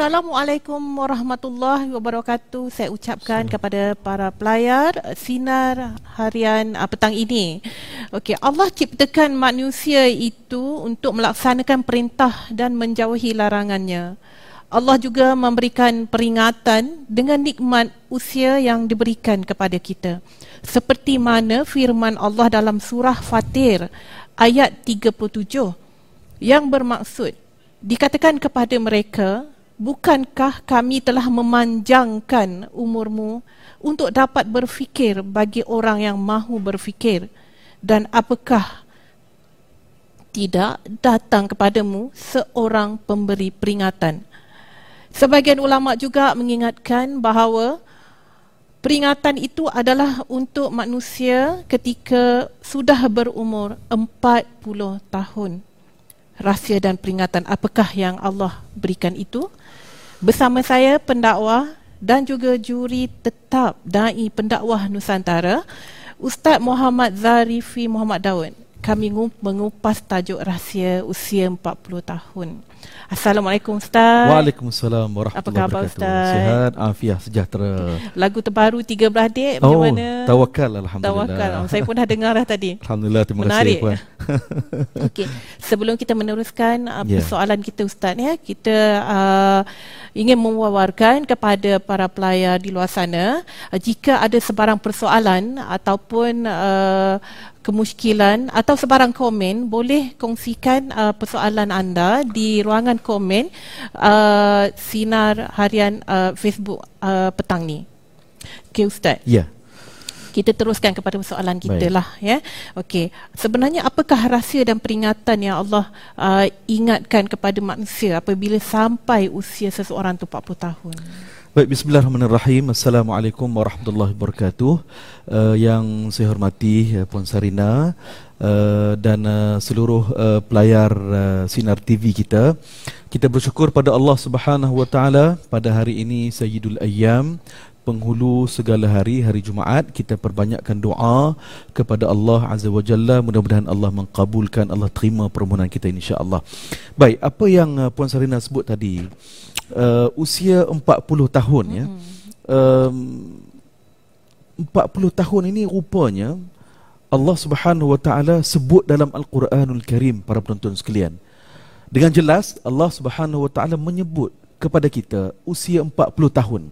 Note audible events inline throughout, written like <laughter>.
Assalamualaikum warahmatullahi wabarakatuh. Saya ucapkan kepada para pelayar sinar harian uh, petang ini. Okey, Allah ciptakan manusia itu untuk melaksanakan perintah dan menjauhi larangannya. Allah juga memberikan peringatan dengan nikmat usia yang diberikan kepada kita. Seperti mana firman Allah dalam surah Fatir ayat 37 yang bermaksud dikatakan kepada mereka bukankah kami telah memanjangkan umurmu untuk dapat berfikir bagi orang yang mahu berfikir? Dan apakah tidak datang kepadamu seorang pemberi peringatan? Sebagian ulama juga mengingatkan bahawa peringatan itu adalah untuk manusia ketika sudah berumur 40 tahun. Rahsia dan peringatan apakah yang Allah berikan itu bersama saya pendakwah dan juga juri tetap dai pendakwah Nusantara Ustaz Muhammad Zarifi Muhammad Daud kami mengupas tajuk rahsia usia 40 tahun. Assalamualaikum Ustaz. Waalaikumsalam warahmatullahi Apa khabar wabarakatuh. Ustaz? Sihat, afiah, sejahtera. Lagu terbaru Tiga Beradik macam Oh, mana? tawakal alhamdulillah. Tawakal. Oh, saya pun dah dengar dah tadi. Alhamdulillah, terima Menarik. kasih puan. <laughs> Okey, sebelum kita meneruskan uh, Ya. persoalan kita Ustaz ya, kita uh, ingin mewawarkan kepada para pelayar di luar sana uh, jika ada sebarang persoalan ataupun uh, kemusykilan atau sebarang komen boleh kongsikan uh, persoalan anda di ruangan komen uh, sinar harian uh, Facebook uh, petang ni. Okey Ustaz Ya. kita teruskan kepada persoalan kita Baik. lah ya. Okey, sebenarnya apakah rahsia dan peringatan yang Allah uh, ingatkan kepada manusia apabila sampai usia seseorang tu 40 tahun? Baik, bismillahirrahmanirrahim. Assalamualaikum warahmatullahi wabarakatuh. Uh, yang saya hormati uh, Puan Sarina uh, dan uh, seluruh uh, pelayar uh, Sinar TV kita. Kita bersyukur pada Allah Subhanahu wa taala pada hari ini Sayyidul Ayyam penghulu segala hari hari Jumaat kita perbanyakkan doa kepada Allah Azza wa Jalla mudah-mudahan Allah mengkabulkan Allah terima permohonan kita insya-Allah. Baik, apa yang uh, Puan Sarina sebut tadi uh, usia 40 tahun ya. Um, 40 tahun ini rupanya Allah Subhanahu wa taala sebut dalam Al-Quranul Karim para penonton sekalian. Dengan jelas Allah Subhanahu wa taala menyebut kepada kita usia 40 tahun.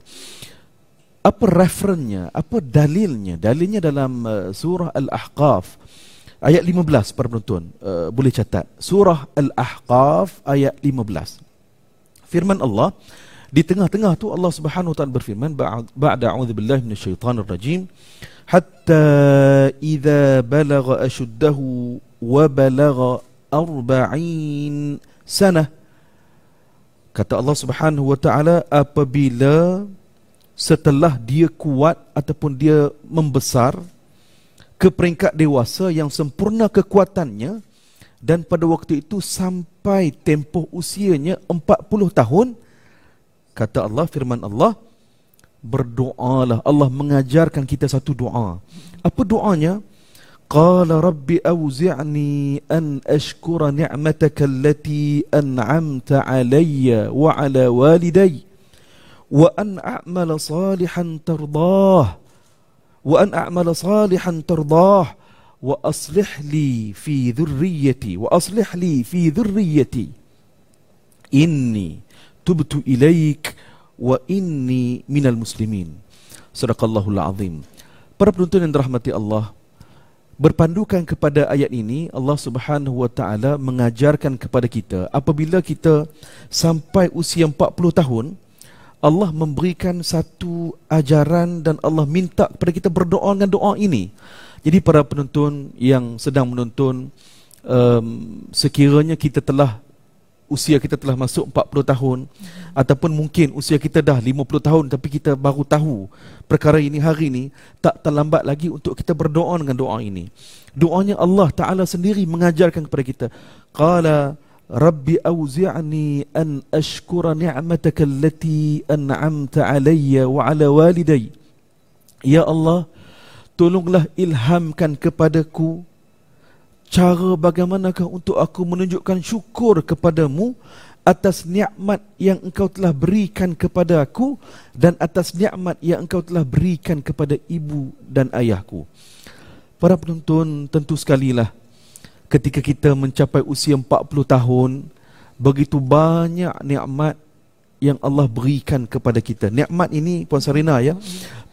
Apa referennya? Apa dalilnya? Dalilnya dalam uh, surah Al-Ahqaf ayat 15 para penonton. Uh, boleh catat. Surah Al-Ahqaf ayat 15. Firman Allah di tengah-tengah tu Allah Subhanahu taala berfirman ba'd- ba'da a'udzu billahi minasyaitonir rajim. Hatta idza balagha ashuddahu wa balagha arba'in sanah. Kata Allah Subhanahu wa taala apabila setelah dia kuat ataupun dia membesar ke peringkat dewasa yang sempurna kekuatannya dan pada waktu itu sampai tempoh usianya 40 tahun kata Allah firman Allah berdoalah. Allah mengajarkan kita satu doa. Apa doanya? Qala rabbi awzi'ni an ashkura ni'mataka allati an'amta alayya wa ala walidayya wa an a'mala salihan tardah wa an a'mala salihan tardah wa aslih li fi dhurriyyati wa aslih tubtu ilaik wa inni minal muslimin sadaqallahul azim para penonton yang dirahmati Allah berpandukan kepada ayat ini Allah Subhanahu wa taala mengajarkan kepada kita apabila kita sampai usia 40 tahun Allah memberikan satu ajaran dan Allah minta kepada kita berdoa dengan doa ini. Jadi para penonton yang sedang menonton um, sekiranya kita telah usia kita telah masuk 40 tahun hmm. ataupun mungkin usia kita dah 50 tahun tapi kita baru tahu perkara ini hari ini tak terlambat lagi untuk kita berdoa dengan doa ini. Doanya Allah Taala sendiri mengajarkan kepada kita qala rabbi auzi'ni an ashkura ni'mataka allati an'amta alayya wa ala waliday. Ya Allah, tolonglah ilhamkan kepadaku cara bagaimanakah untuk aku menunjukkan syukur kepadamu atas nikmat yang engkau telah berikan kepada aku dan atas nikmat yang engkau telah berikan kepada ibu dan ayahku. Para penonton tentu sekali lah ketika kita mencapai usia 40 tahun begitu banyak nikmat yang Allah berikan kepada kita. Nikmat ini Puan Sarina ya.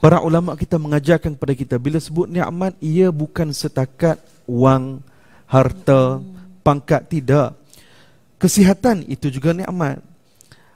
Para ulama kita mengajarkan kepada kita bila sebut nikmat ia bukan setakat wang, harta, pangkat tidak. Kesihatan itu juga nikmat.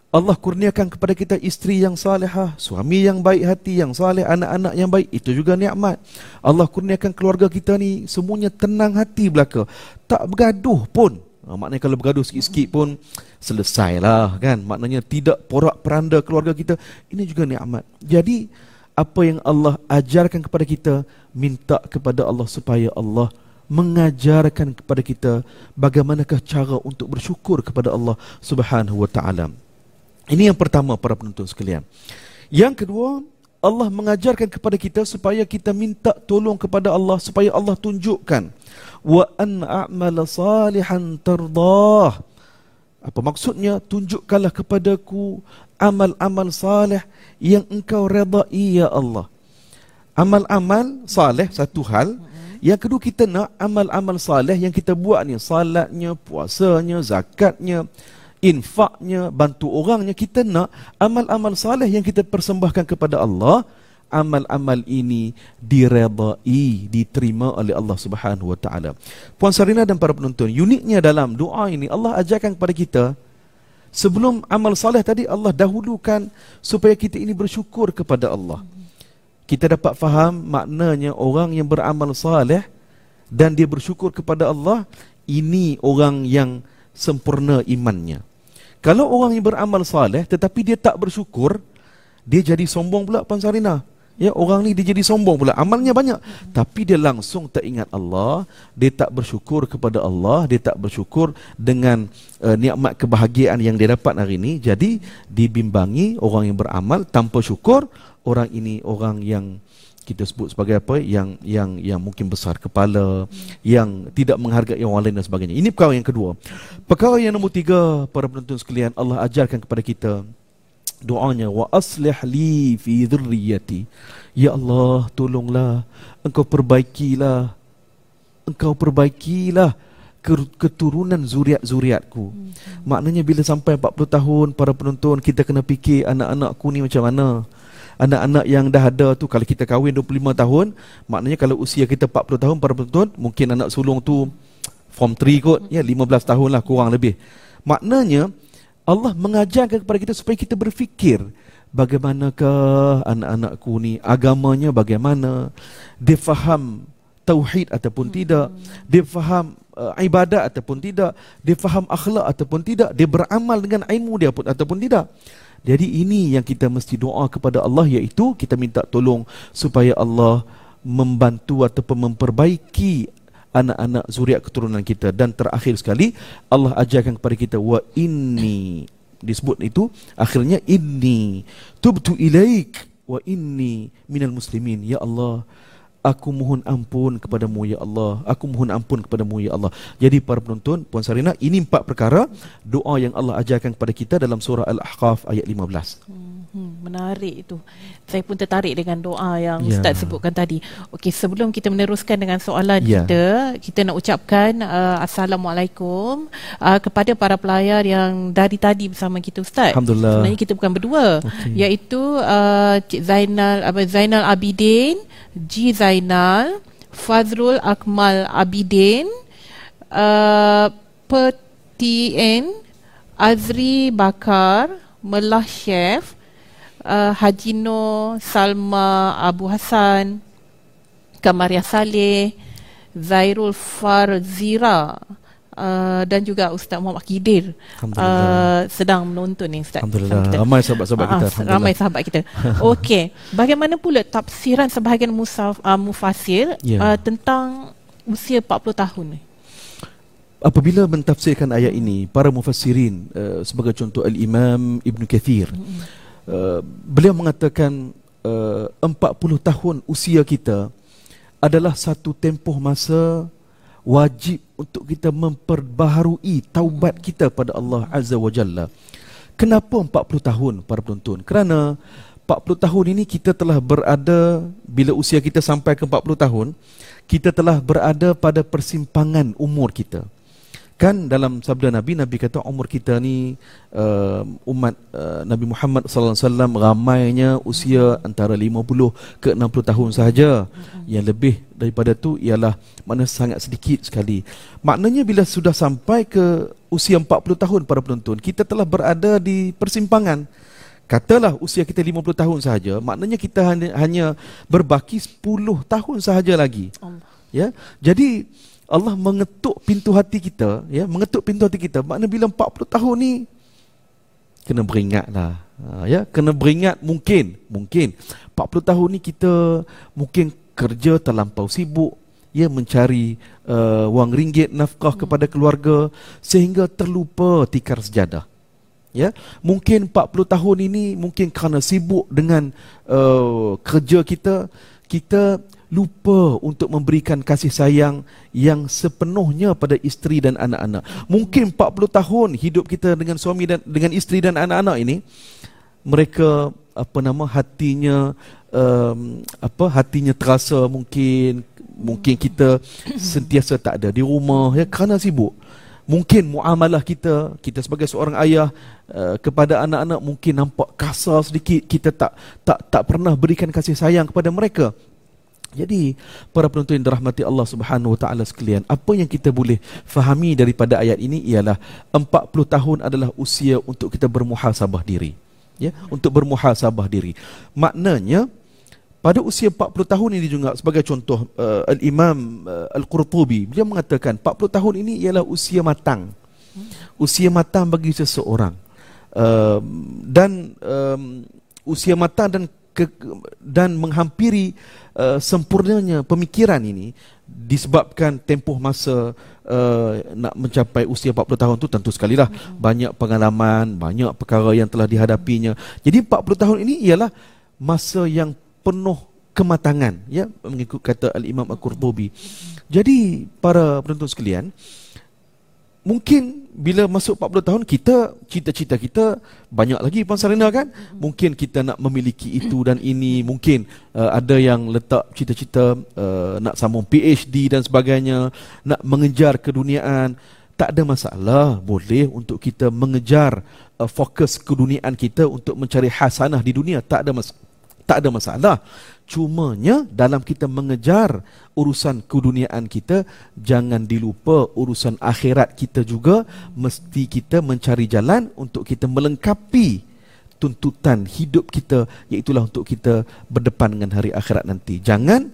Allah kurniakan kepada kita isteri yang salihah, suami yang baik hati, yang salih, anak-anak yang baik, itu juga nikmat. Allah kurniakan keluarga kita ni semuanya tenang hati belaka. Tak bergaduh pun. Ha, maknanya kalau bergaduh sikit-sikit pun selesailah kan. Maknanya tidak porak peranda keluarga kita. Ini juga nikmat. Jadi apa yang Allah ajarkan kepada kita, minta kepada Allah supaya Allah mengajarkan kepada kita bagaimanakah cara untuk bersyukur kepada Allah Subhanahu wa taala. Ini yang pertama para penonton sekalian. Yang kedua, Allah mengajarkan kepada kita supaya kita minta tolong kepada Allah supaya Allah tunjukkan wa an a'mala salihan tardah. Apa maksudnya? Tunjukkanlah kepadaku amal-amal salih yang engkau redai ya Allah. Amal-amal salih satu hal, yang kedua kita nak amal-amal saleh yang kita buat ni, salatnya, puasanya, zakatnya, infaknya, bantu orangnya, kita nak amal-amal saleh yang kita persembahkan kepada Allah, amal-amal ini diredai, diterima oleh Allah Subhanahu wa taala. Puan Sarina dan para penonton, uniknya dalam doa ini Allah ajarkan kepada kita sebelum amal saleh tadi Allah dahulukan supaya kita ini bersyukur kepada Allah kita dapat faham maknanya orang yang beramal saleh dan dia bersyukur kepada Allah ini orang yang sempurna imannya. Kalau orang yang beramal saleh tetapi dia tak bersyukur dia jadi sombong pula Pansarina ya orang ni dia jadi sombong pula. Amalnya banyak. Tapi dia langsung tak ingat Allah. Dia tak bersyukur kepada Allah. Dia tak bersyukur dengan uh, nikmat kebahagiaan yang dia dapat hari ini jadi dibimbangi orang yang beramal tanpa syukur. Orang ini orang yang kita sebut sebagai apa? Yang yang yang mungkin besar kepala. Yang tidak menghargai orang lain dan sebagainya. Ini perkara yang kedua. Perkara yang nombor tiga para penonton sekalian Allah ajarkan kepada kita doanya wa aslih li fi dhurriyyati. Ya Allah tolonglah engkau perbaikilah engkau perbaikilah keturunan zuriat-zuriatku. Hmm. Maknanya bila sampai 40 tahun para penonton kita kena fikir anak-anakku ni macam mana. Anak-anak yang dah ada tu kalau kita kahwin 25 tahun maknanya kalau usia kita 40 tahun para penonton mungkin anak sulung tu form 3 kot. Ya 15 tahun lah kurang lebih. Maknanya Allah mengajarkan kepada kita supaya kita berfikir bagaimanakah anak-anakku ni agamanya bagaimana dia faham tauhid ataupun hmm. tidak dia faham uh, ibadat ataupun tidak dia faham akhlak ataupun tidak dia beramal dengan ilmu dia pun ataupun tidak jadi ini yang kita mesti doa kepada Allah iaitu kita minta tolong supaya Allah membantu ataupun memperbaiki anak-anak zuriat keturunan kita. Dan terakhir sekali Allah ajarkan kepada kita wa inni disebut itu akhirnya inni tubtu ilaik wa inni minal muslimin. Ya Allah Aku mohon ampun kepadamu ya Allah. Aku mohon ampun kepadamu ya Allah. Jadi para penonton Puan Sarina Ini empat perkara Doa yang Allah ajarkan kepada kita Dalam surah Al-Ahqaf ayat 15 hmm, hmm, Menarik itu Saya pun tertarik dengan doa yang ya. Ustaz sebutkan tadi Okey sebelum kita meneruskan dengan soalan ya. kita Kita nak ucapkan uh, Assalamualaikum uh, Kepada para pelayar yang dari tadi bersama kita Ustaz Alhamdulillah Sebenarnya kita bukan berdua okay. Iaitu uh, Cik Zainal, apa, Zainal Abidin G. Zainal, Fazrul Akmal Abidin, uh, Petien, Azri Bakar, Melah Chef, uh, Hajino Salma Abu Hassan, Kamaria Saleh, Zairul Farzira, Uh, dan juga Ustaz Muhammad Kidir uh, sedang menonton ni Ustaz. Alhamdulillah. Kita. Ramai sahabat-sahabat kita. Uh, ramai sahabat kita. <laughs> Okey. Bagaimana pula tafsiran sebahagian musaf, uh, mufasir yeah. uh, tentang usia 40 tahun ni? Apabila mentafsirkan ayat ini, para mufassirin uh, sebagai contoh Al-Imam Ibn Kathir, mm-hmm. Uh, beliau mengatakan uh, 40 tahun usia kita adalah satu tempoh masa wajib untuk kita memperbaharui taubat kita pada Allah Azza wa Jalla. Kenapa 40 tahun para penonton? Kerana 40 tahun ini kita telah berada bila usia kita sampai ke 40 tahun, kita telah berada pada persimpangan umur kita. Kan dalam sabda Nabi, Nabi kata umur kita ni uh, umat uh, Nabi Muhammad sallallahu alaihi wasallam ramainya usia antara 50 ke 60 tahun sahaja. Yang lebih daripada tu ialah mana sangat sedikit sekali. Maknanya bila sudah sampai ke usia 40 tahun para penonton, kita telah berada di persimpangan. Katalah usia kita 50 tahun sahaja, maknanya kita hanya, hanya berbaki 10 tahun sahaja lagi. Allah. Ya. Jadi Allah mengetuk pintu hati kita, ya, mengetuk pintu hati kita. Makna bila 40 tahun ni kena beringatlah. Ha, ya, kena beringat mungkin, mungkin 40 tahun ni kita mungkin kerja terlampau sibuk, ya mencari uh, wang ringgit nafkah kepada keluarga sehingga terlupa tikar sejadah. Ya, mungkin 40 tahun ini mungkin kerana sibuk dengan uh, kerja kita, kita lupa untuk memberikan kasih sayang yang sepenuhnya pada isteri dan anak-anak. Mungkin 40 tahun hidup kita dengan suami dan dengan isteri dan anak-anak ini mereka apa nama hatinya um, apa hatinya terasa mungkin mungkin kita sentiasa tak ada di rumah ya kerana sibuk. Mungkin muamalah kita, kita sebagai seorang ayah uh, kepada anak-anak mungkin nampak kasar sedikit, kita tak tak tak pernah berikan kasih sayang kepada mereka. Jadi para penonton yang dirahmati Allah Subhanahu Wa Taala sekalian, apa yang kita boleh fahami daripada ayat ini ialah 40 tahun adalah usia untuk kita bermuhasabah diri. Ya, untuk bermuhasabah diri. Maknanya pada usia 40 tahun ini juga sebagai contoh uh, Al-Imam uh, Al-Qurtubi dia mengatakan 40 tahun ini ialah usia matang. Usia matang bagi seseorang. Uh, dan um, usia matang dan ke, dan menghampiri uh, sempurnanya pemikiran ini disebabkan tempoh masa uh, nak mencapai usia 40 tahun tu tentu sekali lah mm-hmm. banyak pengalaman, banyak perkara yang telah dihadapinya. Jadi 40 tahun ini ialah masa yang penuh kematangan ya mengikut kata Al-Imam Al-Qurtubi. Jadi para penonton sekalian, mungkin bila masuk 40 tahun kita cita-cita kita banyak lagi Puan Sarina kan mungkin kita nak memiliki itu dan ini mungkin uh, ada yang letak cita-cita uh, nak sambung PhD dan sebagainya nak mengejar keduniaan tak ada masalah boleh untuk kita mengejar uh, fokus keduniaan kita untuk mencari hasanah di dunia tak ada masalah tak ada masalah. Cumanya dalam kita mengejar urusan keduniaan kita, jangan dilupa urusan akhirat kita juga. Mesti kita mencari jalan untuk kita melengkapi tuntutan hidup kita, iaitulah untuk kita berdepan dengan hari akhirat nanti. Jangan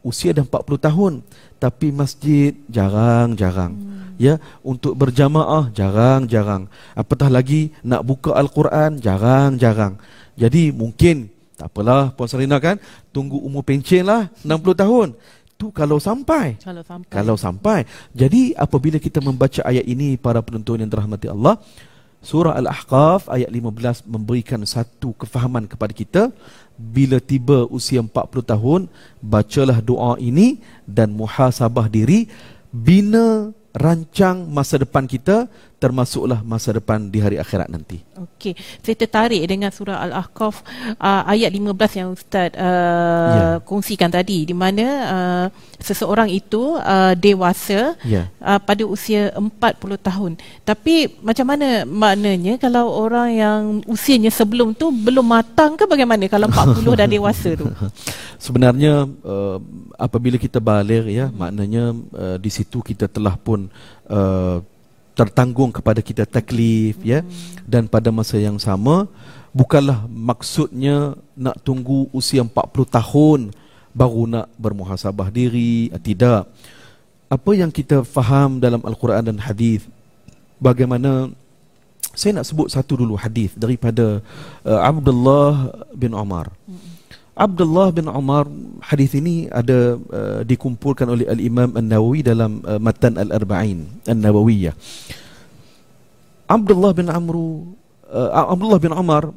usia dah 40 tahun, tapi masjid jarang-jarang. Hmm. Ya, untuk berjamaah jarang-jarang. Apatah lagi nak buka Al-Quran jarang-jarang. Jadi mungkin tak apalah Puan Sarina kan? Tunggu umur pencen lah 60 tahun. Tu kalau sampai. Kalau sampai. Kalau sampai. Jadi apabila kita membaca ayat ini Para penonton yang dirahmati Allah Surah Al-Ahqaf ayat 15 Memberikan satu kefahaman kepada kita. Bila tiba usia 40 tahun Bacalah doa ini Dan muhasabah diri. Bina rancang masa depan kita termasuklah masa depan di hari akhirat nanti. Okey, saya tertarik dengan surah Al-Ahqaf uh, ayat 15 yang ustaz uh, yeah. kongsikan tadi di mana uh, seseorang itu uh, dewasa yeah. uh, pada usia 40 tahun. Tapi macam mana maknanya kalau orang yang usianya sebelum tu belum matang ke bagaimana kalau 40 dah dewasa tu? <laughs> Sebenarnya uh, apabila kita balik ya, hmm. maknanya uh, di situ kita telah pun uh, tertanggung kepada kita taklif ya. Dan pada masa yang sama bukanlah maksudnya nak tunggu usia 40 tahun baru nak bermuhasabah diri tidak. Apa yang kita faham dalam al-Quran dan hadis bagaimana saya nak sebut satu dulu hadis daripada uh, Abdullah bin Umar Abdullah bin Umar hadis ini ada uh, dikumpulkan oleh Al-Imam An-Nawawi dalam uh, Matan Al-Arba'in An-Nawawiyah. Abdullah bin Amru uh, Abdullah bin Umar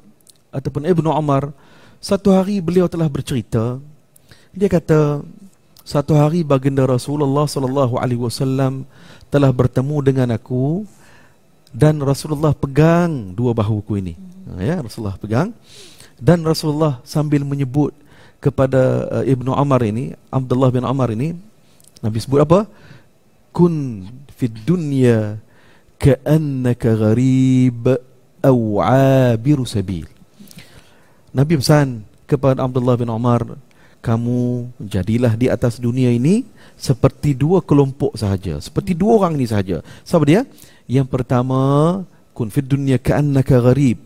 ataupun Ibnu Umar satu hari beliau telah bercerita dia kata satu hari baginda Rasulullah sallallahu alaihi wasallam telah bertemu dengan aku dan Rasulullah pegang dua bahuku ini. Ya, Rasulullah pegang dan Rasulullah sambil menyebut kepada uh, Ibnu Umar ini, Abdullah bin Umar ini, Nabi sebut apa? Kun fid dunya ka'annaka gharib aw 'abir sabil. Nabi pesan kepada Abdullah bin Umar, kamu jadilah di atas dunia ini seperti dua kelompok sahaja, seperti dua orang ini sahaja. Siapa dia? Yang pertama, kun fid dunya ka'annaka gharib.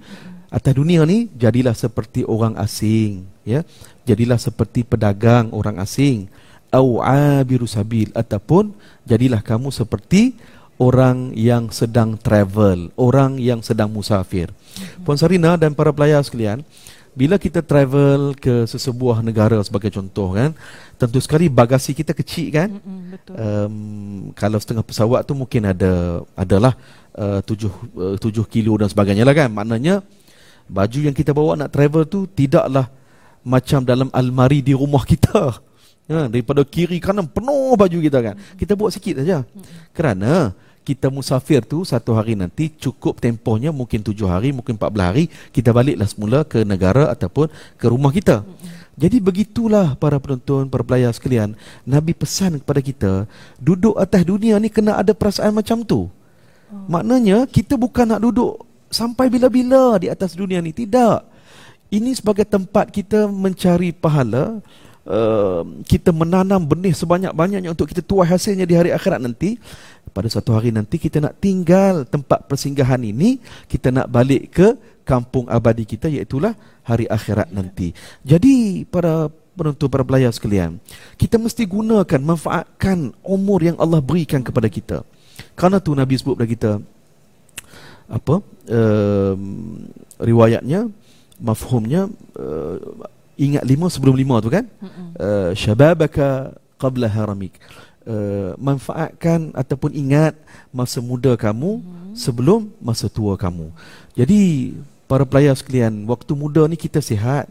Atas dunia ni jadilah seperti orang asing, ya. Jadilah seperti pedagang orang asing au abiru sabil ataupun jadilah kamu seperti orang yang sedang travel, orang yang sedang musafir. Puan Sarina dan para pelayar sekalian, bila kita travel ke sesebuah negara sebagai contoh kan, tentu sekali bagasi kita kecil kan. Betul. Um, kalau setengah pesawat tu mungkin ada adalah uh, tujuh, uh, tujuh kilo dan sebagainya lah kan. Maknanya baju yang kita bawa nak travel tu tidaklah macam dalam almari di rumah kita. <laughs> Ya, daripada kiri kanan penuh baju kita kan. Kita bawa sikit saja. Kerana kita musafir tu satu hari nanti cukup tempohnya mungkin tujuh hari, mungkin empat belas hari. Kita baliklah semula ke negara ataupun ke rumah kita. Jadi begitulah para penonton, para pelayar sekalian. Nabi pesan kepada kita, duduk atas dunia ni kena ada perasaan macam tu. Maknanya kita bukan nak duduk sampai bila-bila di atas dunia ni? Tidak. Ini sebagai tempat kita mencari pahala uh, kita menanam benih sebanyak-banyaknya untuk kita tuai hasilnya di hari akhirat nanti. Pada satu hari nanti kita nak tinggal tempat persinggahan ini kita nak balik ke kampung abadi kita iaitu hari akhirat nanti. Jadi para penonton para belayar sekalian kita mesti gunakan manfaatkan umur yang Allah berikan kepada kita. Kerana tu Nabi sebut kepada kita apa uh, riwayatnya mafhumnya uh, ingat lima sebelum lima tu kan? Uh, syababaka qabla haramik. Uh, manfaatkan ataupun ingat masa muda kamu mm-hmm. sebelum masa tua kamu. Jadi para pelayar sekalian waktu muda ni kita sihat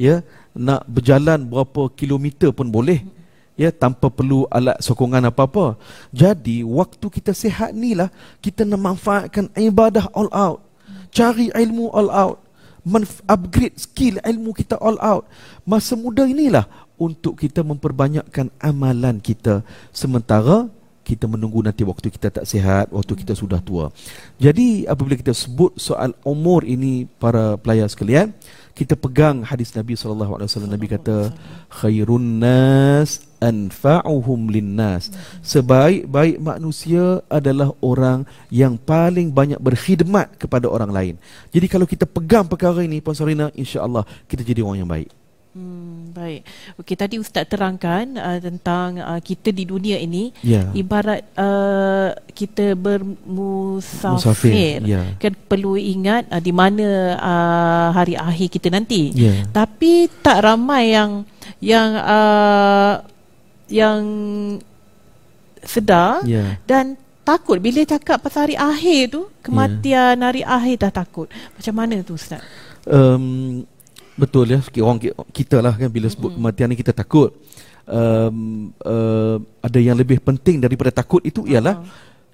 ya. Nak berjalan berapa kilometer pun boleh. Mm-hmm ya tanpa perlu alat sokongan apa-apa. Jadi waktu kita sihat ni lah kita nak manfaatkan ibadah all out. Cari ilmu all out. upgrade skill ilmu kita all out. Masa muda inilah untuk kita memperbanyakkan amalan kita sementara kita menunggu nanti waktu kita tak sihat, waktu kita sudah tua. Jadi apabila kita sebut soal umur ini para pelayar sekalian, kita pegang hadis Nabi wasallam. Nabi kata khairun nas anfa'uhum linnas. Sebaik-baik manusia adalah orang yang paling banyak berkhidmat kepada orang lain. Jadi kalau kita pegang perkara ini puan Sarina insya-Allah kita jadi orang yang baik Hmm, baik. Okey tadi ustaz terangkan uh, tentang uh, kita di dunia ini yeah. ibarat uh, kita bermusafir. Yeah. Kan perlu ingat uh, di mana uh, hari akhir kita nanti. Yeah. Tapi tak ramai yang yang uh, yang sedar yeah. dan takut bila cakap pasal hari akhir tu kematian yeah. hari akhir dah takut. Macam mana tu ustaz? Um, Betul ya orang kita lah kan bila sebut kematian ni kita takut. Um, uh, ada yang lebih penting daripada takut itu ialah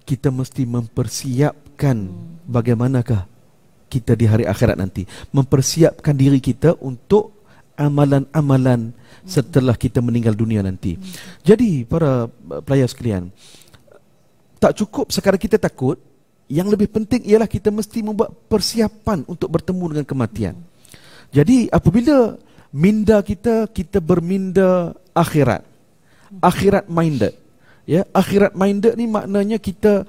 kita mesti mempersiapkan mm. bagaimanakah kita di hari akhirat nanti. Mempersiapkan diri kita untuk amalan-amalan setelah kita meninggal dunia nanti. Jadi para pelayar sekalian, tak cukup sekarang kita takut, yang lebih penting ialah kita mesti membuat persiapan untuk bertemu dengan kematian. Jadi apabila minda kita kita berminda akhirat. Akhirat minded. Ya, akhirat minded ni maknanya kita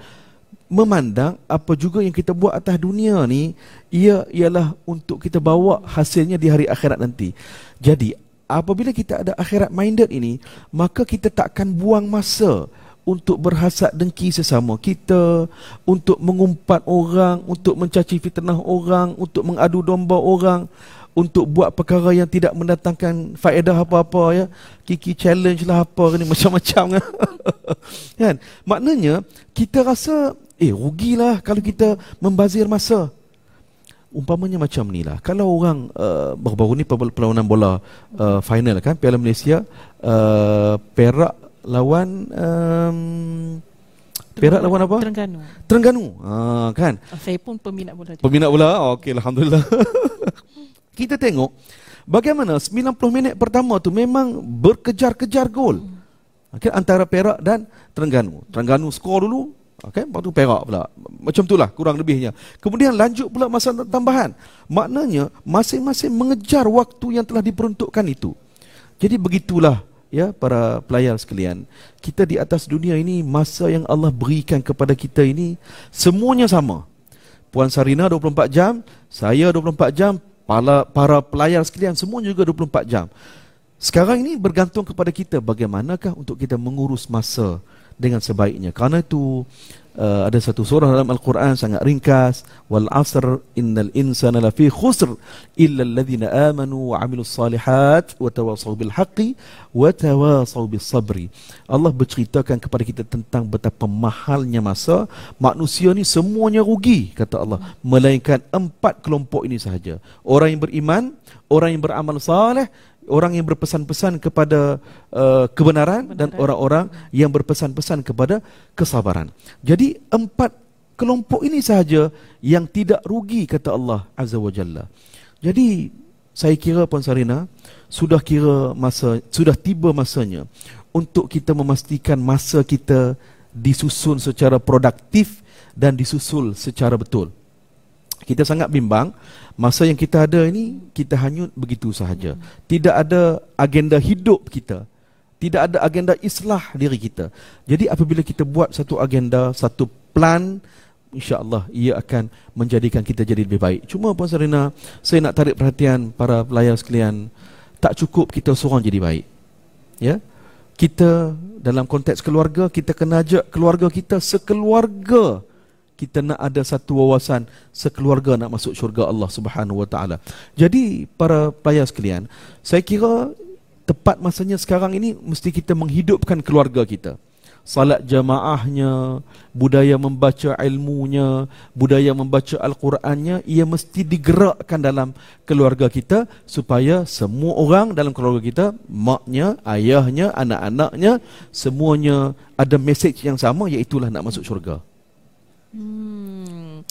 memandang apa juga yang kita buat atas dunia ni ia ialah untuk kita bawa hasilnya di hari akhirat nanti. Jadi apabila kita ada akhirat minded ini, maka kita takkan buang masa untuk berhasad dengki sesama kita, untuk mengumpat orang, untuk mencaci fitnah orang, untuk mengadu domba orang, untuk buat perkara yang tidak mendatangkan faedah apa-apa ya. Kiki challenge lah apa ni <laughs> macam-macam <laughs> kan. Maknanya kita rasa eh rugilah kalau kita membazir masa. umpamanya macam ni lah kalau orang uh, baru-baru ni perlawanan bola uh, final kan Piala Malaysia uh, Perak lawan um, Perak lawan apa? Terengganu. Terengganu. Ha kan. Oh, saya pun peminat bola. Peminat bola. Okey alhamdulillah. <laughs> Kita tengok bagaimana 90 minit pertama tu memang berkejar-kejar gol. Okey antara Perak dan Terengganu. Terengganu skor dulu. Okey, lepas tu Perak pula. Macam itulah kurang lebihnya. Kemudian lanjut pula masa tambahan. Maknanya masing-masing mengejar waktu yang telah diperuntukkan itu. Jadi begitulah ya para pelayar sekalian kita di atas dunia ini masa yang Allah berikan kepada kita ini semuanya sama puan Sarina 24 jam saya 24 jam para para pelayar sekalian semua juga 24 jam. Sekarang ini bergantung kepada kita bagaimanakah untuk kita mengurus masa dengan sebaiknya. Kerana itu uh, ada satu surah dalam Al-Quran sangat ringkas wal asr innal insana lafi khusr illa alladhina amanu wa amilus salihat wa tawasaw bil haqqi wa tawasaw bis sabri. Allah berceritakan kepada kita tentang betapa mahalnya masa manusia ni semuanya rugi kata Allah. Melainkan empat kelompok ini sahaja. Orang yang beriman orang yang beramal saleh orang yang berpesan-pesan kepada uh, kebenaran, kebenaran dan orang-orang yang berpesan-pesan kepada kesabaran. Jadi empat kelompok ini sahaja yang tidak rugi kata Allah Azza wa Jalla. Jadi saya kira Puan Sarina sudah kira masa sudah tiba masanya untuk kita memastikan masa kita disusun secara produktif dan disusul secara betul. Kita sangat bimbang masa yang kita ada ini kita hanyut begitu sahaja. Tidak ada agenda hidup kita. Tidak ada agenda islah diri kita. Jadi apabila kita buat satu agenda satu plan insyaallah ia akan menjadikan kita jadi lebih baik. Cuma puan Serena saya nak tarik perhatian para pelayar sekalian. Tak cukup kita seorang jadi baik. Ya? Kita dalam konteks keluarga kita kena ajak keluarga kita sekeluarga kita nak ada satu wawasan sekeluarga nak masuk syurga Allah Subhanahu Wa Taala. Jadi para pelayar sekalian, saya kira tepat masanya sekarang ini mesti kita menghidupkan keluarga kita. Salat jamaahnya, budaya membaca ilmunya, budaya membaca Al-Qurannya, ia mesti digerakkan dalam keluarga kita supaya semua orang dalam keluarga kita, maknya, ayahnya, anak-anaknya, semuanya ada mesej yang sama iaitu nak masuk syurga. Hmm.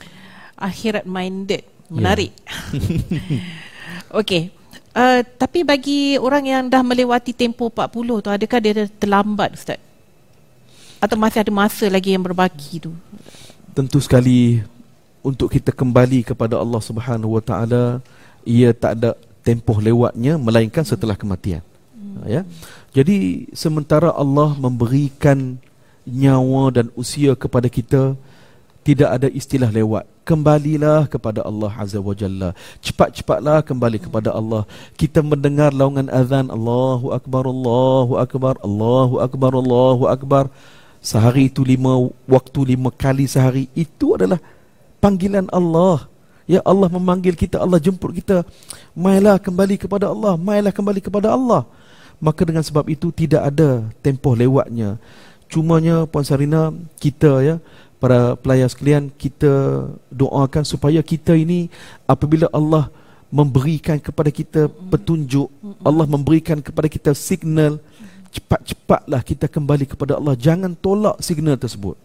Akhirat minded. Menarik. Yeah. <laughs> Okey. Uh, tapi bagi orang yang dah melewati tempoh 40 tu adakah dia terlambat ustaz? Atau masih ada masa lagi yang berbaki tu? Tentu sekali untuk kita kembali kepada Allah Subhanahu Wa Taala ia tak ada tempoh lewatnya melainkan setelah kematian. Hmm. Ya. Jadi sementara Allah memberikan nyawa dan usia kepada kita tidak ada istilah lewat. Kembalilah kepada Allah azza wa jalla. Cepat-cepatlah kembali kepada Allah. Kita mendengar laungan azan Allahu akbar Allahu akbar Allahu akbar Allahu akbar. Sehari itu lima waktu lima kali sehari. Itu adalah panggilan Allah. Ya Allah memanggil kita Allah jemput kita. Mailah kembali kepada Allah mailah kembali kepada Allah. Maka dengan sebab itu tidak ada tempoh lewatnya. Cumanya puan Sarina kita ya para pelayar sekalian kita doakan supaya kita ini apabila Allah memberikan kepada kita petunjuk Allah memberikan kepada kita signal cepat-cepatlah kita kembali kepada Allah. Jangan tolak signal tersebut.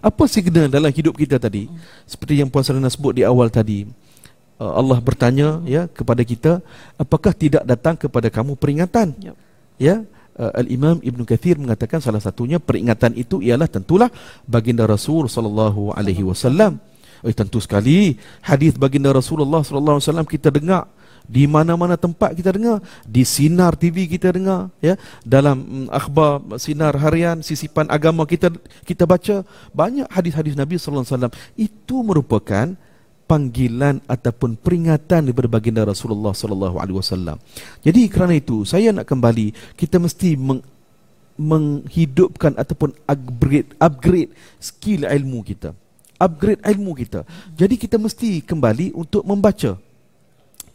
Apa signal dalam hidup kita tadi? Seperti yang puan Sarina sebut di awal tadi. Uh, Allah bertanya ya kepada kita apakah tidak datang kepada kamu peringatan? Ya uh, Al-Imam Ibn Kathir mengatakan salah satunya peringatan itu ialah tentulah baginda Rasul sallallahu alaihi wasallam. Eh tentu sekali hadis baginda Rasulullah sallallahu alaihi wasallam kita dengar di mana-mana tempat kita dengar di sinar TV kita dengar ya dalam mm, akhbar sinar harian sisipan agama kita kita baca banyak hadis-hadis Nabi sallallahu alaihi wasallam itu merupakan panggilan ataupun peringatan daripada baginda Rasulullah sallallahu alaihi wasallam. Jadi kerana itu saya nak kembali kita mesti meng, menghidupkan ataupun upgrade upgrade skill ilmu kita. Upgrade ilmu kita. Jadi kita mesti kembali untuk membaca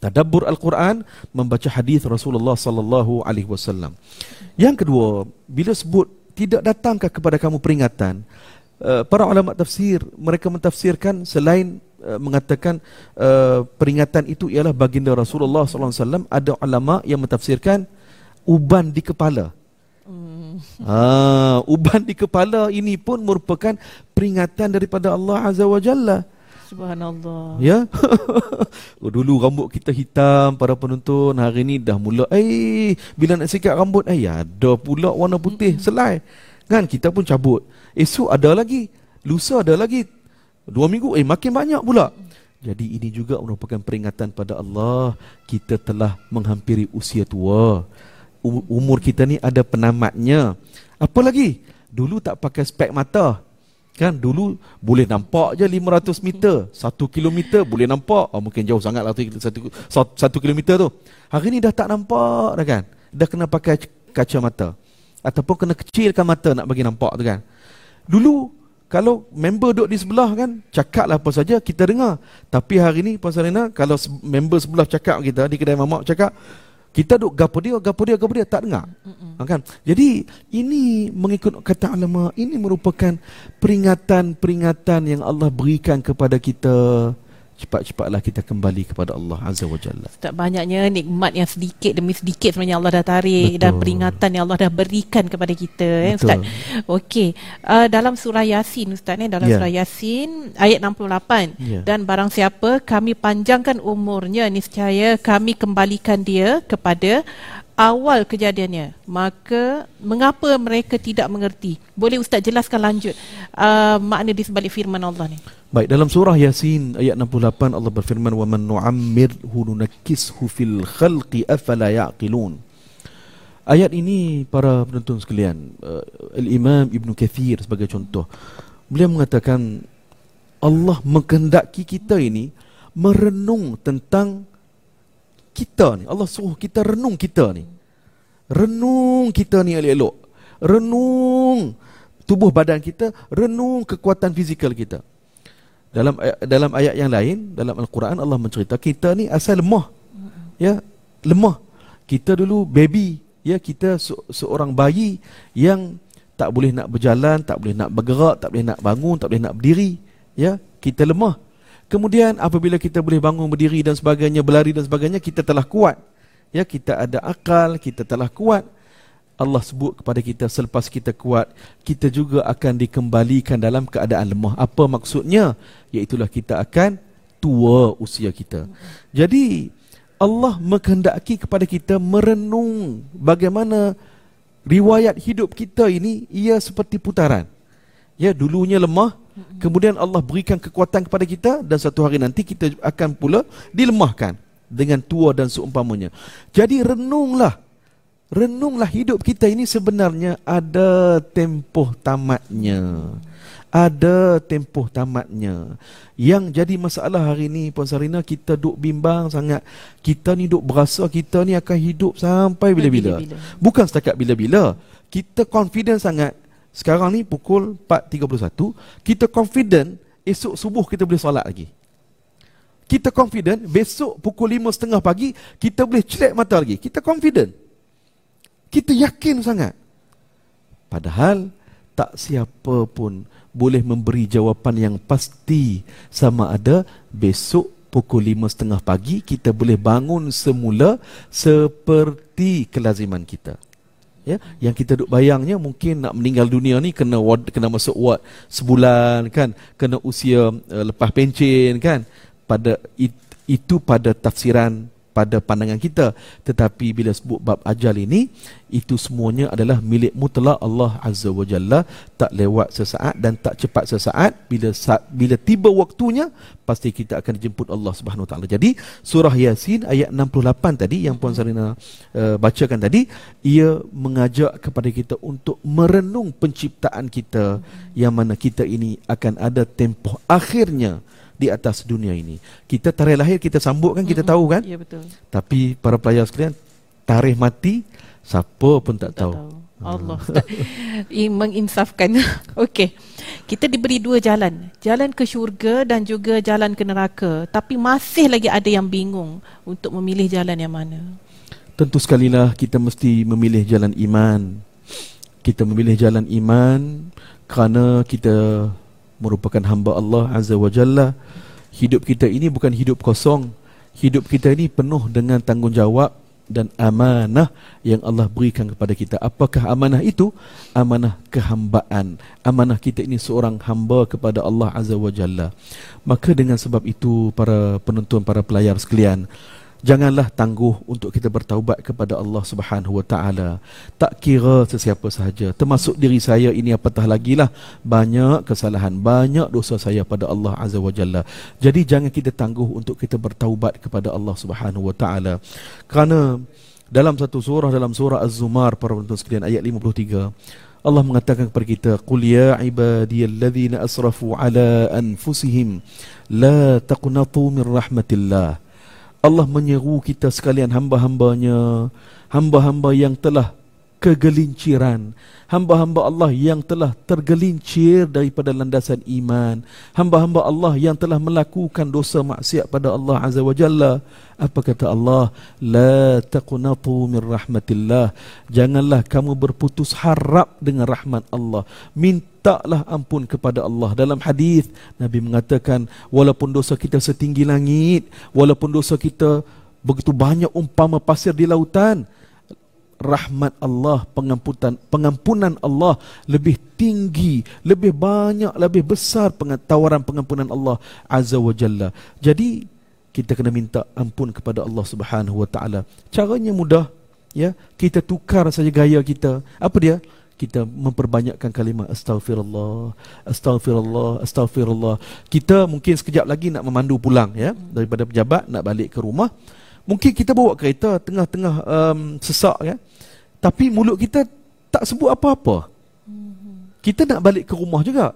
tadabbur al-Quran, membaca hadis Rasulullah sallallahu alaihi wasallam. Yang kedua, bila sebut tidak datangkah kepada kamu peringatan? Uh, para ulama tafsir mereka mentafsirkan selain uh, mengatakan uh, peringatan itu ialah baginda Rasulullah wasallam ada ulama yang mentafsirkan uban di kepala. Hmm. Ha, uban di kepala ini pun merupakan peringatan daripada Allah Azza wa Jalla. Subhanallah. Ya. <laughs> oh, dulu rambut kita hitam para penonton, hari ni dah mula eh bila nak sikat rambut eh ada pula warna putih selai. Kan kita pun cabut. Esok ada lagi. Lusa ada lagi. Dua minggu eh makin banyak pula. Jadi ini juga merupakan peringatan pada Allah kita telah menghampiri usia tua. Umur kita ni ada penamatnya. Apa lagi? Dulu tak pakai spek mata. Kan dulu boleh nampak je 500 meter 1 kilometer boleh nampak oh, Mungkin jauh sangat lah 1, 1 kilometer tu Hari ni dah tak nampak dah kan Dah kena pakai kacamata Ataupun kena kecilkan mata nak bagi nampak tu kan Dulu kalau member duduk di sebelah kan Cakap lah apa saja kita dengar Tapi hari ni Puan Sarina Kalau member sebelah cakap kita Di kedai mamak cakap kita duk gapo dia, gapo dia, gapo dia tak dengar. Mm-mm. Kan? Jadi ini mengikut kata ulama, ini merupakan peringatan-peringatan yang Allah berikan kepada kita cepat-cepatlah kita kembali kepada Allah Azza wa Jalla. Tak banyaknya nikmat yang sedikit demi sedikit sebenarnya Allah dah tarik Betul. dan peringatan yang Allah dah berikan kepada kita eh Ustaz. Okey. Uh, dalam surah Yasin Ustaz eh dalam yeah. surah Yasin ayat 68 yeah. dan barang siapa kami panjangkan umurnya niscaya kami kembalikan dia kepada awal kejadiannya maka mengapa mereka tidak mengerti? Boleh ustaz jelaskan lanjut uh, makna di sebalik firman Allah ni? Baik dalam surah yasin ayat 68 Allah berfirman wa man nu'ammirhu nunakkishu fil khalqi afala yaqilun. Ayat ini para penonton sekalian uh, al-imam ibnu kathir sebagai contoh. Beliau mengatakan Allah menghendaki kita ini merenung tentang kita ni. Allah suruh kita renung kita ni. Renung kita ni elok-elok. Renung tubuh badan kita renung kekuatan fizikal kita. Dalam dalam ayat yang lain dalam al-Quran Allah mencerita kita ni asal lemah. Ya lemah. Kita dulu baby. Ya kita se- seorang bayi yang tak boleh nak berjalan tak boleh nak bergerak tak boleh nak bangun tak boleh nak berdiri. Ya kita lemah Kemudian apabila kita boleh bangun berdiri dan sebagainya, berlari dan sebagainya, kita telah kuat. Ya, kita ada akal, kita telah kuat. Allah sebut kepada kita selepas kita kuat, kita juga akan dikembalikan dalam keadaan lemah. Apa maksudnya? Iaitulah kita akan tua usia kita. Jadi Allah menghendaki kepada kita merenung bagaimana riwayat hidup kita ini ia seperti putaran. Ya, dulunya lemah, Kemudian Allah berikan kekuatan kepada kita dan satu hari nanti kita akan pula dilemahkan dengan tua dan seumpamanya. Jadi renunglah. Renunglah hidup kita ini sebenarnya ada tempoh tamatnya. Ada tempoh tamatnya. Yang jadi masalah hari ini Puan Sarina kita duk bimbang sangat. Kita ni duk berasa kita ni akan hidup sampai bila-bila. Bukan setakat bila-bila. Kita confident sangat sekarang ni pukul 4.31 Kita confident Esok subuh kita boleh solat lagi. Kita confident Besok pukul 5.30 pagi Kita boleh celek mata lagi. Kita confident. Kita yakin sangat. Padahal Tak siapa pun Boleh memberi jawapan yang pasti. Sama ada Besok pukul 5.30 pagi Kita boleh bangun semula Seperti kelaziman kita ya yang kita duk bayangnya mungkin nak meninggal dunia ni kena ward, kena masuk ward sebulan kan kena usia uh, lepas pencen kan. Pada it, itu pada tafsiran pada pandangan kita. Tetapi bila sebut bab ajal ini itu semuanya adalah milik mutlak Allah Azza wa Jalla. Tak lewat sesaat dan tak cepat sesaat bila bila tiba waktunya pasti kita akan dijemput Allah Subhanahu wa taala. Jadi surah yasin ayat 68 tadi yang puan Sarina uh, bacakan tadi ia mengajak kepada kita untuk merenung penciptaan kita yang mana kita ini akan ada tempoh akhirnya di atas dunia ini. Kita tarikh lahir kita sambut kan kita mm-hmm. tahu kan? Ya betul. Tapi para pelajar sekalian tarikh mati siapa pun tak, tak tahu. tahu. Allah <laughs> menginsafkan. <laughs> Okey. Kita diberi dua jalan, jalan ke syurga dan juga jalan ke neraka. Tapi masih lagi ada yang bingung untuk memilih jalan yang mana. Tentu sekali lah kita mesti memilih jalan iman. Kita memilih jalan iman kerana kita merupakan hamba Allah Azza wa Jalla hidup kita ini bukan hidup kosong. Hidup kita ini penuh dengan tanggungjawab dan amanah yang Allah berikan kepada kita. Apakah amanah itu? Amanah kehambaan. Amanah kita ini seorang hamba kepada Allah Azza wa Jalla. Maka dengan sebab itu para penonton, para pelayar sekalian, janganlah tangguh untuk kita bertaubat kepada Allah Subhanahu wa taala. Tak kira sesiapa sahaja, termasuk diri saya ini apatah lagi lah banyak kesalahan, banyak dosa saya pada Allah Azza wa Jalla. Jadi jangan kita tangguh untuk kita bertaubat kepada Allah Subhanahu wa taala. Kerana dalam satu surah dalam surah Az-Zumar para penonton sekalian ayat 53 Allah mengatakan kepada kita qul ya ibadiyalladzina asrafu ala anfusihim la taqnatu min rahmatillah Allah menyeru kita sekalian hamba-hambanya Hamba-hamba yang telah kegelinciran. Hamba-hamba Allah yang telah tergelincir daripada landasan iman. Hamba-hamba Allah yang telah melakukan dosa maksiat pada Allah Azza wa Jalla. Apa kata Allah? La taqunatu min rahmatillah. Janganlah kamu berputus harap dengan rahmat Allah. Minta mintalah ampun kepada Allah. Dalam hadis Nabi mengatakan walaupun dosa kita setinggi langit, walaupun dosa kita begitu banyak umpama pasir di lautan, rahmat Allah, pengampunan pengampunan Allah lebih tinggi, lebih banyak, lebih besar tawaran pengampunan Allah Azza wa Jalla. Jadi kita kena minta ampun kepada Allah Subhanahu wa taala. Caranya mudah, ya. Kita tukar saja gaya kita. Apa dia? kita memperbanyakkan kalimah astaghfirullah astaghfirullah astaghfirullah kita mungkin sekejap lagi nak memandu pulang ya daripada pejabat nak balik ke rumah mungkin kita bawa kereta tengah-tengah um, sesak ya. Tapi mulut kita tak sebut apa-apa. Kita nak balik ke rumah juga.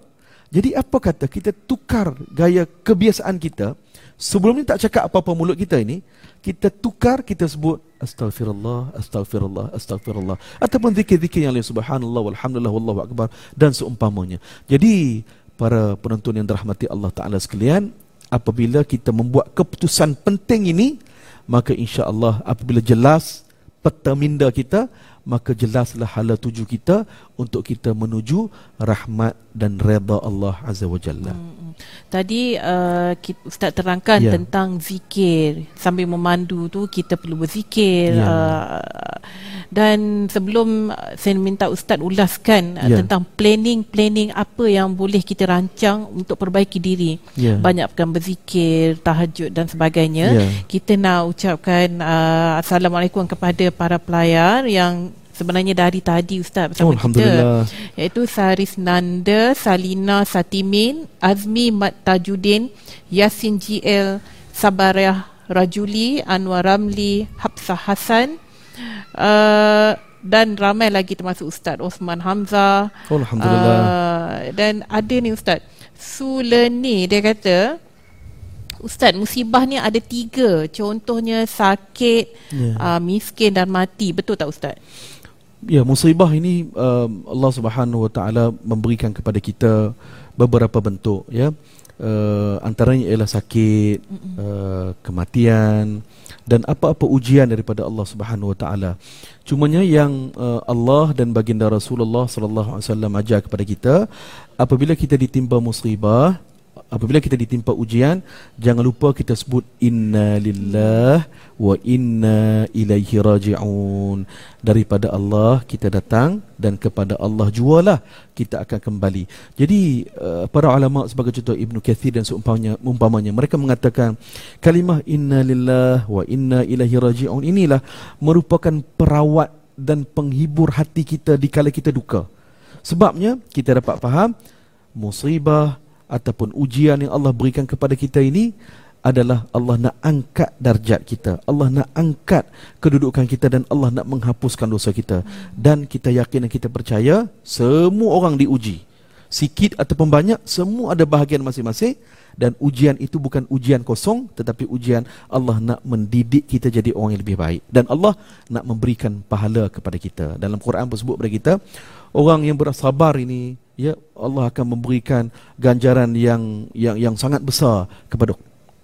Jadi apa kata kita tukar gaya kebiasaan kita? Sebelum ni tak cakap apa-apa mulut kita ini. Kita tukar kita sebut astaghfirullah astaghfirullah astaghfirullah. Ataupun zikir-zikir yang lain subhanallah walhamdulillah wallahu akbar dan seumpamanya. Jadi para penonton yang dirahmati Allah taala sekalian apabila kita membuat keputusan penting ini maka insya-Allah apabila jelas peta minda kita maka jelaslah hala tuju kita untuk kita menuju rahmat dan redha Allah Azza wa Jalla. Hmm. hmm. Tadi uh, ustaz terangkan yeah. tentang zikir sambil memandu tu kita perlu berzikir yeah. uh, dan sebelum saya minta ustaz ulaskan yeah. uh, ya. tentang planning-planning apa yang boleh kita rancang untuk perbaiki diri. Yeah. Banyakkan berzikir, tahajud dan sebagainya. Yeah. Kita nak ucapkan uh, assalamualaikum kepada para pelayar yang sebenarnya dari tadi Ustaz bersama oh, kita iaitu Saris Nanda, Salina Satimin, Azmi Mat Tajuddin, Yasin GL, Sabariah Rajuli, Anwar Ramli, Hafsah Hasan uh, dan ramai lagi termasuk Ustaz Osman Hamzah. Oh, Alhamdulillah. Uh, dan ada ni Ustaz, Suleni dia kata Ustaz, musibah ni ada tiga. Contohnya sakit, yeah. uh, miskin dan mati. Betul tak Ustaz? Ya, musibah ini uh, Allah Subhanahu Wa Taala memberikan kepada kita beberapa bentuk ya. Uh, antaranya ialah sakit, uh, kematian dan apa-apa ujian daripada Allah Subhanahu Wa Taala. Cumanya yang uh, Allah dan baginda Rasulullah sallallahu alaihi wasallam ajar kepada kita apabila kita ditimpa musibah apabila kita ditimpa ujian jangan lupa kita sebut inna lillah wa inna ilaihi rajiun. Daripada Allah kita datang dan kepada Allah jualah kita akan kembali. Jadi uh, para ulama sebagai contoh Ibnu Kathir dan seumpamanya umpamanya mereka mengatakan kalimah inna lillah wa inna ilaihi rajiun inilah merupakan perawat dan penghibur hati kita di kala kita duka. Sebabnya kita dapat faham musibah ataupun ujian yang Allah berikan kepada kita ini adalah Allah nak angkat darjat kita. Allah nak angkat kedudukan kita dan Allah nak menghapuskan dosa kita. Dan kita yakin dan kita percaya semua orang diuji. Sikit ataupun banyak, semua ada bahagian masing-masing. Dan ujian itu bukan ujian kosong tetapi ujian Allah nak mendidik kita jadi orang yang lebih baik. Dan Allah nak memberikan pahala kepada kita. Dalam Quran pun sebut kepada kita, orang yang bersabar ini ya Allah akan memberikan ganjaran yang yang yang sangat besar kepada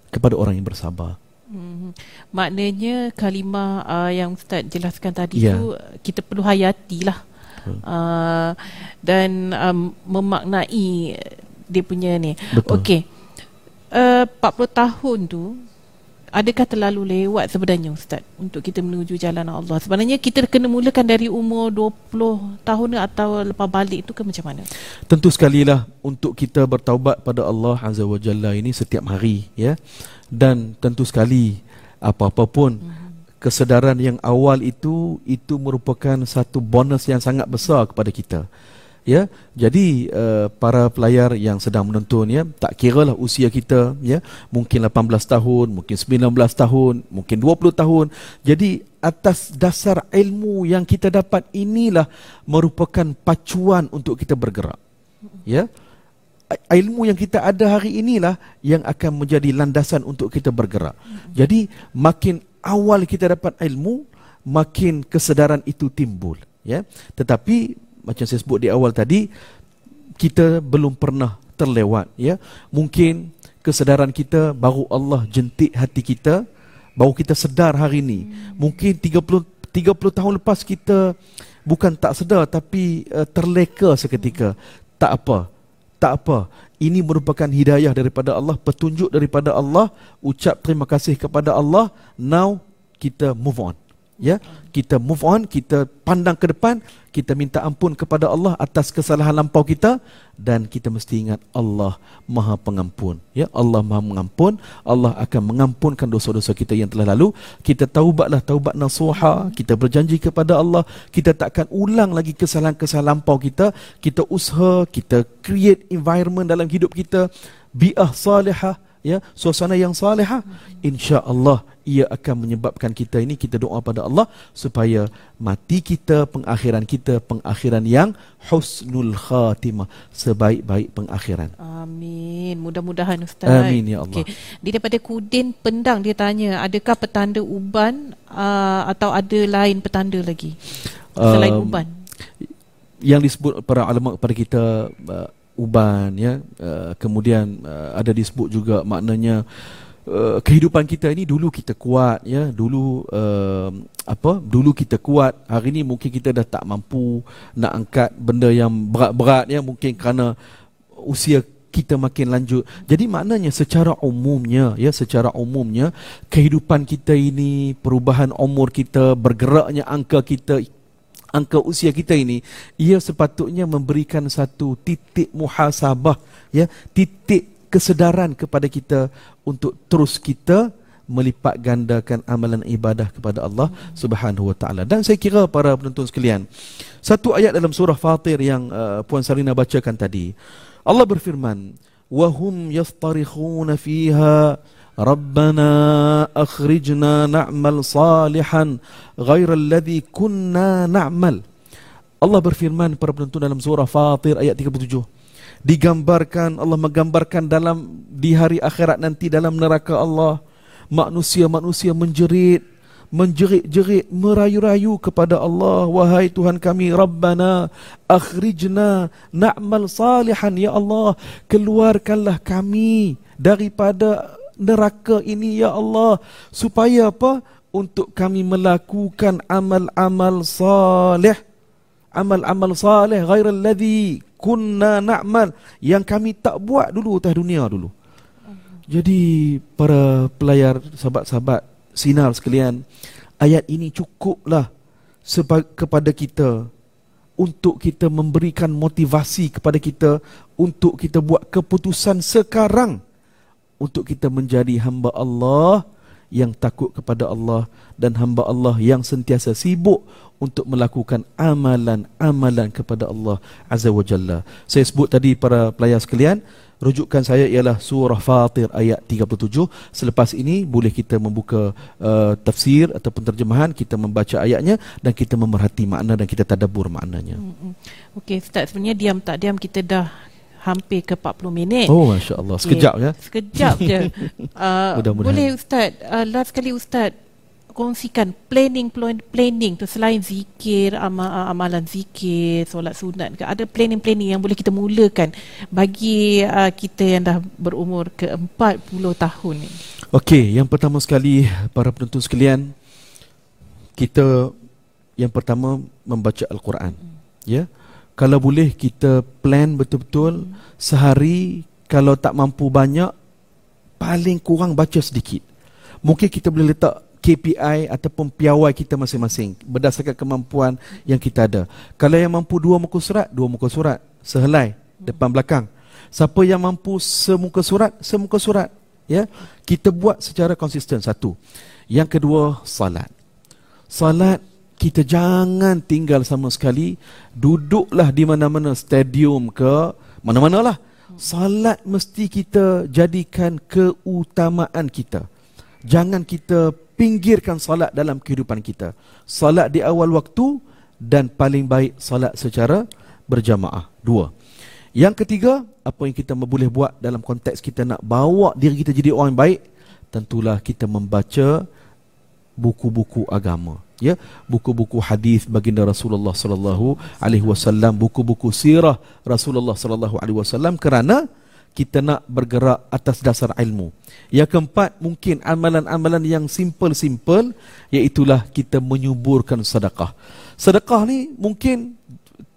kepada orang yang bersabar. Hmm. Maknanya kalimah uh, yang ustaz jelaskan tadi yeah. tu kita perlu hayatilah. Uh, dan um, memaknai dia punya ni. Okey. uh, 40 tahun tu adakah terlalu lewat sebenarnya ustaz untuk kita menuju jalan Allah? Sebenarnya kita kena mulakan dari umur 20 tahun atau lepas balik tu ke macam mana? Tentu sekali lah untuk kita bertaubat pada Allah azza wajalla ini setiap hari ya. Dan tentu sekali apa-apa pun hmm. kesedaran yang awal itu itu merupakan satu bonus yang sangat besar kepada kita ya jadi uh, para pelayar yang sedang menonton ya tak kiralah usia kita ya mungkin 18 tahun mungkin 19 tahun mungkin 20 tahun. Jadi atas dasar ilmu yang kita dapat inilah merupakan pacuan untuk kita bergerak. Ya ilmu yang kita ada hari inilah yang akan menjadi landasan untuk kita bergerak. Jadi makin awal kita dapat ilmu makin kesedaran itu timbul ya. Tetapi macam saya sebut di awal tadi kita belum pernah terlewat ya. Mungkin kesedaran kita baru Allah jentik hati kita baru kita sedar hari ini. Mungkin 30 30 tahun lepas kita bukan tak sedar tapi uh, terleka seketika. Tak apa tak apa. Ini merupakan hidayah daripada Allah petunjuk daripada Allah. Ucap terima kasih kepada Allah. Now kita move on ya kita move on kita pandang ke depan kita minta ampun kepada Allah atas kesalahan lampau kita dan kita mesti ingat Allah Maha Pengampun. Ya Allah Maha Mengampun. Allah akan mengampunkan dosa-dosa kita yang telah lalu. Kita taubatlah taubat nasuha. Kita berjanji kepada Allah kita takkan ulang lagi kesalahan-kesalahan lampau kita. Kita usaha kita create environment dalam hidup kita. Bi'ah salihah ya suasana yang salihah. insya-Allah ia akan menyebabkan kita ini kita doa pada Allah supaya mati kita pengakhiran kita pengakhiran yang husnul khatimah. Sebaik-baik pengakhiran. Amin. Mudah-mudahan ustaz. Amin ya Allah. Okay. di daripada Kudin Pendang dia tanya adakah petanda uban uh, atau ada lain petanda lagi? Selain um, uban. yang disebut para ulama kepada kita uh, uban ya. Uh, kemudian uh, ada disebut juga maknanya uh, kehidupan kita ini dulu kita kuat ya. Dulu uh, apa dulu kita kuat hari ini mungkin kita dah tak mampu nak angkat benda yang berat-berat ya. Mungkin kerana usia kita makin lanjut. Jadi maknanya secara umumnya ya secara umumnya kehidupan kita ini perubahan umur kita bergeraknya angka kita angka usia kita ini ia sepatutnya memberikan satu titik muhasabah ya titik kesedaran kepada kita untuk terus kita melipat gandakan amalan ibadah kepada Allah Subhanahu wa taala. Dan saya kira para penonton sekalian satu ayat dalam surah Fatir yang uh, puan Sarina bacakan tadi. Allah berfirman wahum yastarikhuna fiha ربنا أخرجنا نعمل صالحا غير الذي كنا نعمل Allah berfirman para penonton dalam surah Fatir ayat 37 digambarkan Allah menggambarkan dalam di hari akhirat nanti dalam neraka Allah manusia-manusia menjerit menjerit-jerit merayu-rayu kepada Allah wahai Tuhan kami Rabbana akhrijna na'mal salihan ya Allah keluarkanlah kami daripada neraka ini ya Allah. Supaya apa? Untuk kami melakukan amal-amal salih. Amal-amal salih. Ghairal ladzi kunna na'mal. Yang kami tak buat dulu atas dunia dulu. Jadi para pelayar sahabat-sahabat sinar sekalian ayat ini cukuplah kepada kita. Untuk kita memberikan motivasi kepada kita. Untuk kita buat keputusan sekarang untuk kita menjadi hamba Allah yang takut kepada Allah dan hamba Allah yang sentiasa sibuk untuk melakukan amalan-amalan kepada Allah Azza wa Jalla. Saya sebut tadi para pelayar sekalian, rujukan saya ialah surah Fatir ayat 37. Selepas ini boleh kita membuka uh, tafsir ataupun terjemahan, kita membaca ayatnya dan kita memerhati makna dan kita tadabbur maknanya. Okey, Ustaz sebenarnya diam tak diam kita dah hampir ke 40 minit. Oh masya-Allah. Sekejap okay. ya. Sekejap je. <laughs> Uh, boleh ustaz uh, last kali ustaz kongsikan planning planning tu selain zikir amal, uh, amalan zikir solat sunat ke ada planning-planning yang boleh kita mulakan bagi uh, kita yang dah berumur ke 40 tahun ni. Okey, yang pertama sekali para penonton sekalian kita yang pertama membaca al-Quran. Hmm. Ya. Kalau boleh kita plan betul-betul sehari kalau tak mampu banyak paling kurang baca sedikit. Mungkin kita boleh letak KPI ataupun piawai kita masing-masing berdasarkan kemampuan yang kita ada. Kalau yang mampu dua muka surat, dua muka surat, sehelai depan belakang. Siapa yang mampu semuka surat, semuka surat. Ya, kita buat secara konsisten satu. Yang kedua, salat. Salat kita jangan tinggal sama sekali. Duduklah di mana-mana stadium ke mana-mana lah. Salat mesti kita jadikan keutamaan kita. Jangan kita pinggirkan salat dalam kehidupan kita. Salat di awal waktu dan paling baik salat secara berjamaah. Dua. Yang ketiga, apa yang kita boleh buat dalam konteks kita nak bawa diri kita jadi orang baik, tentulah kita membaca buku-buku agama. Ya, buku-buku hadis baginda Rasulullah sallallahu alaihi wasallam, buku-buku sirah Rasulullah sallallahu alaihi wasallam kerana kita nak bergerak atas dasar ilmu. Yang keempat, mungkin amalan-amalan yang simple-simple, iaitulah kita menyuburkan sedekah. Sedekah ni mungkin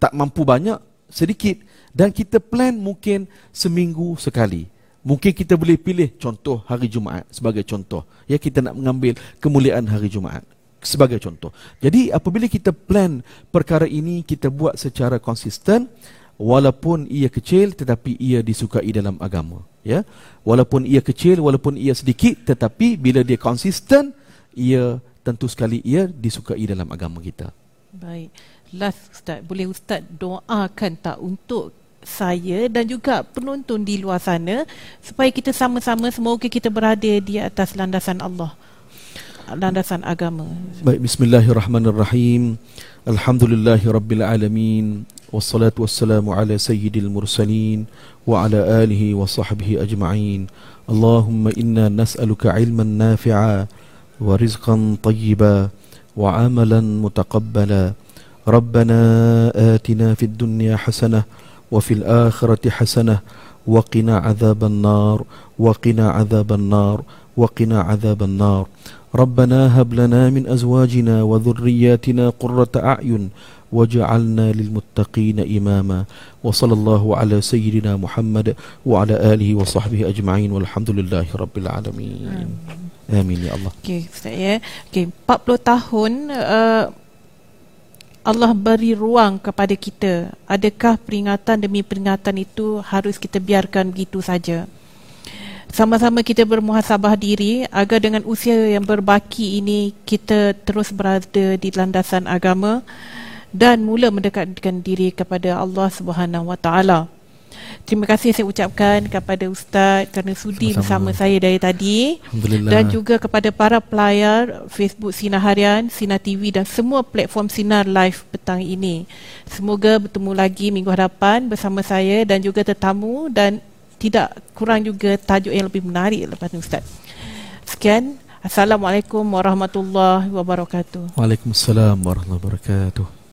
tak mampu banyak, sedikit. Dan kita plan mungkin seminggu sekali. Mungkin kita boleh pilih contoh hari Jumaat sebagai contoh. Ya kita nak mengambil kemuliaan hari Jumaat sebagai contoh. Jadi apabila kita plan perkara ini kita buat secara konsisten, walaupun ia kecil tetapi ia disukai dalam agama ya. Walaupun ia kecil walaupun ia sedikit tetapi bila dia konsisten ia tentu sekali ia disukai dalam agama kita. Baik. Last ustaz boleh ustaz doakan tak untuk saya dan juga penonton di luar sana supaya kita sama-sama semoga kita berada di atas landasan Allah landasan agama baik bismillahirrahmanirrahim alhamdulillahirabbil alamin والصلاة والسلام على سيد المرسلين وعلى آله وصحبه أجمعين اللهم إنا نسألك علما نافعا ورزقا طيبا وعملا متقبلا ربنا آتنا في الدنيا حسنة وفي الآخرة حسنة وقنا عذاب النار وقنا عذاب النار وقنا عذاب النار ربنا هب لنا من أزواجنا وذرياتنا قرة أعين وجعلنا للمتقين إماما وصلى الله على سيدنا محمد وعلى آله وصحبه أجمعين والحمد لله رب العالمين آمين يا الله okay, saya okay, 40 tahun uh, Allah beri ruang kepada kita adakah peringatan demi peringatan itu harus kita biarkan begitu saja sama-sama kita bermuhasabah diri agar dengan usia yang berbaki ini kita terus berada di landasan agama dan mula mendekatkan diri kepada Allah Subhanahu Wa Taala. Terima kasih saya ucapkan kepada Ustaz kerana sudi Sama-sama. bersama saya dari tadi dan juga kepada para pelayar Facebook Sinar Harian, Sinar TV dan semua platform Sinar Live petang ini. Semoga bertemu lagi minggu hadapan bersama saya dan juga tetamu dan tidak kurang juga tajuk yang lebih menarik lepas ini Ustaz. Sekian. Assalamualaikum warahmatullahi wabarakatuh. Waalaikumsalam warahmatullahi wabarakatuh.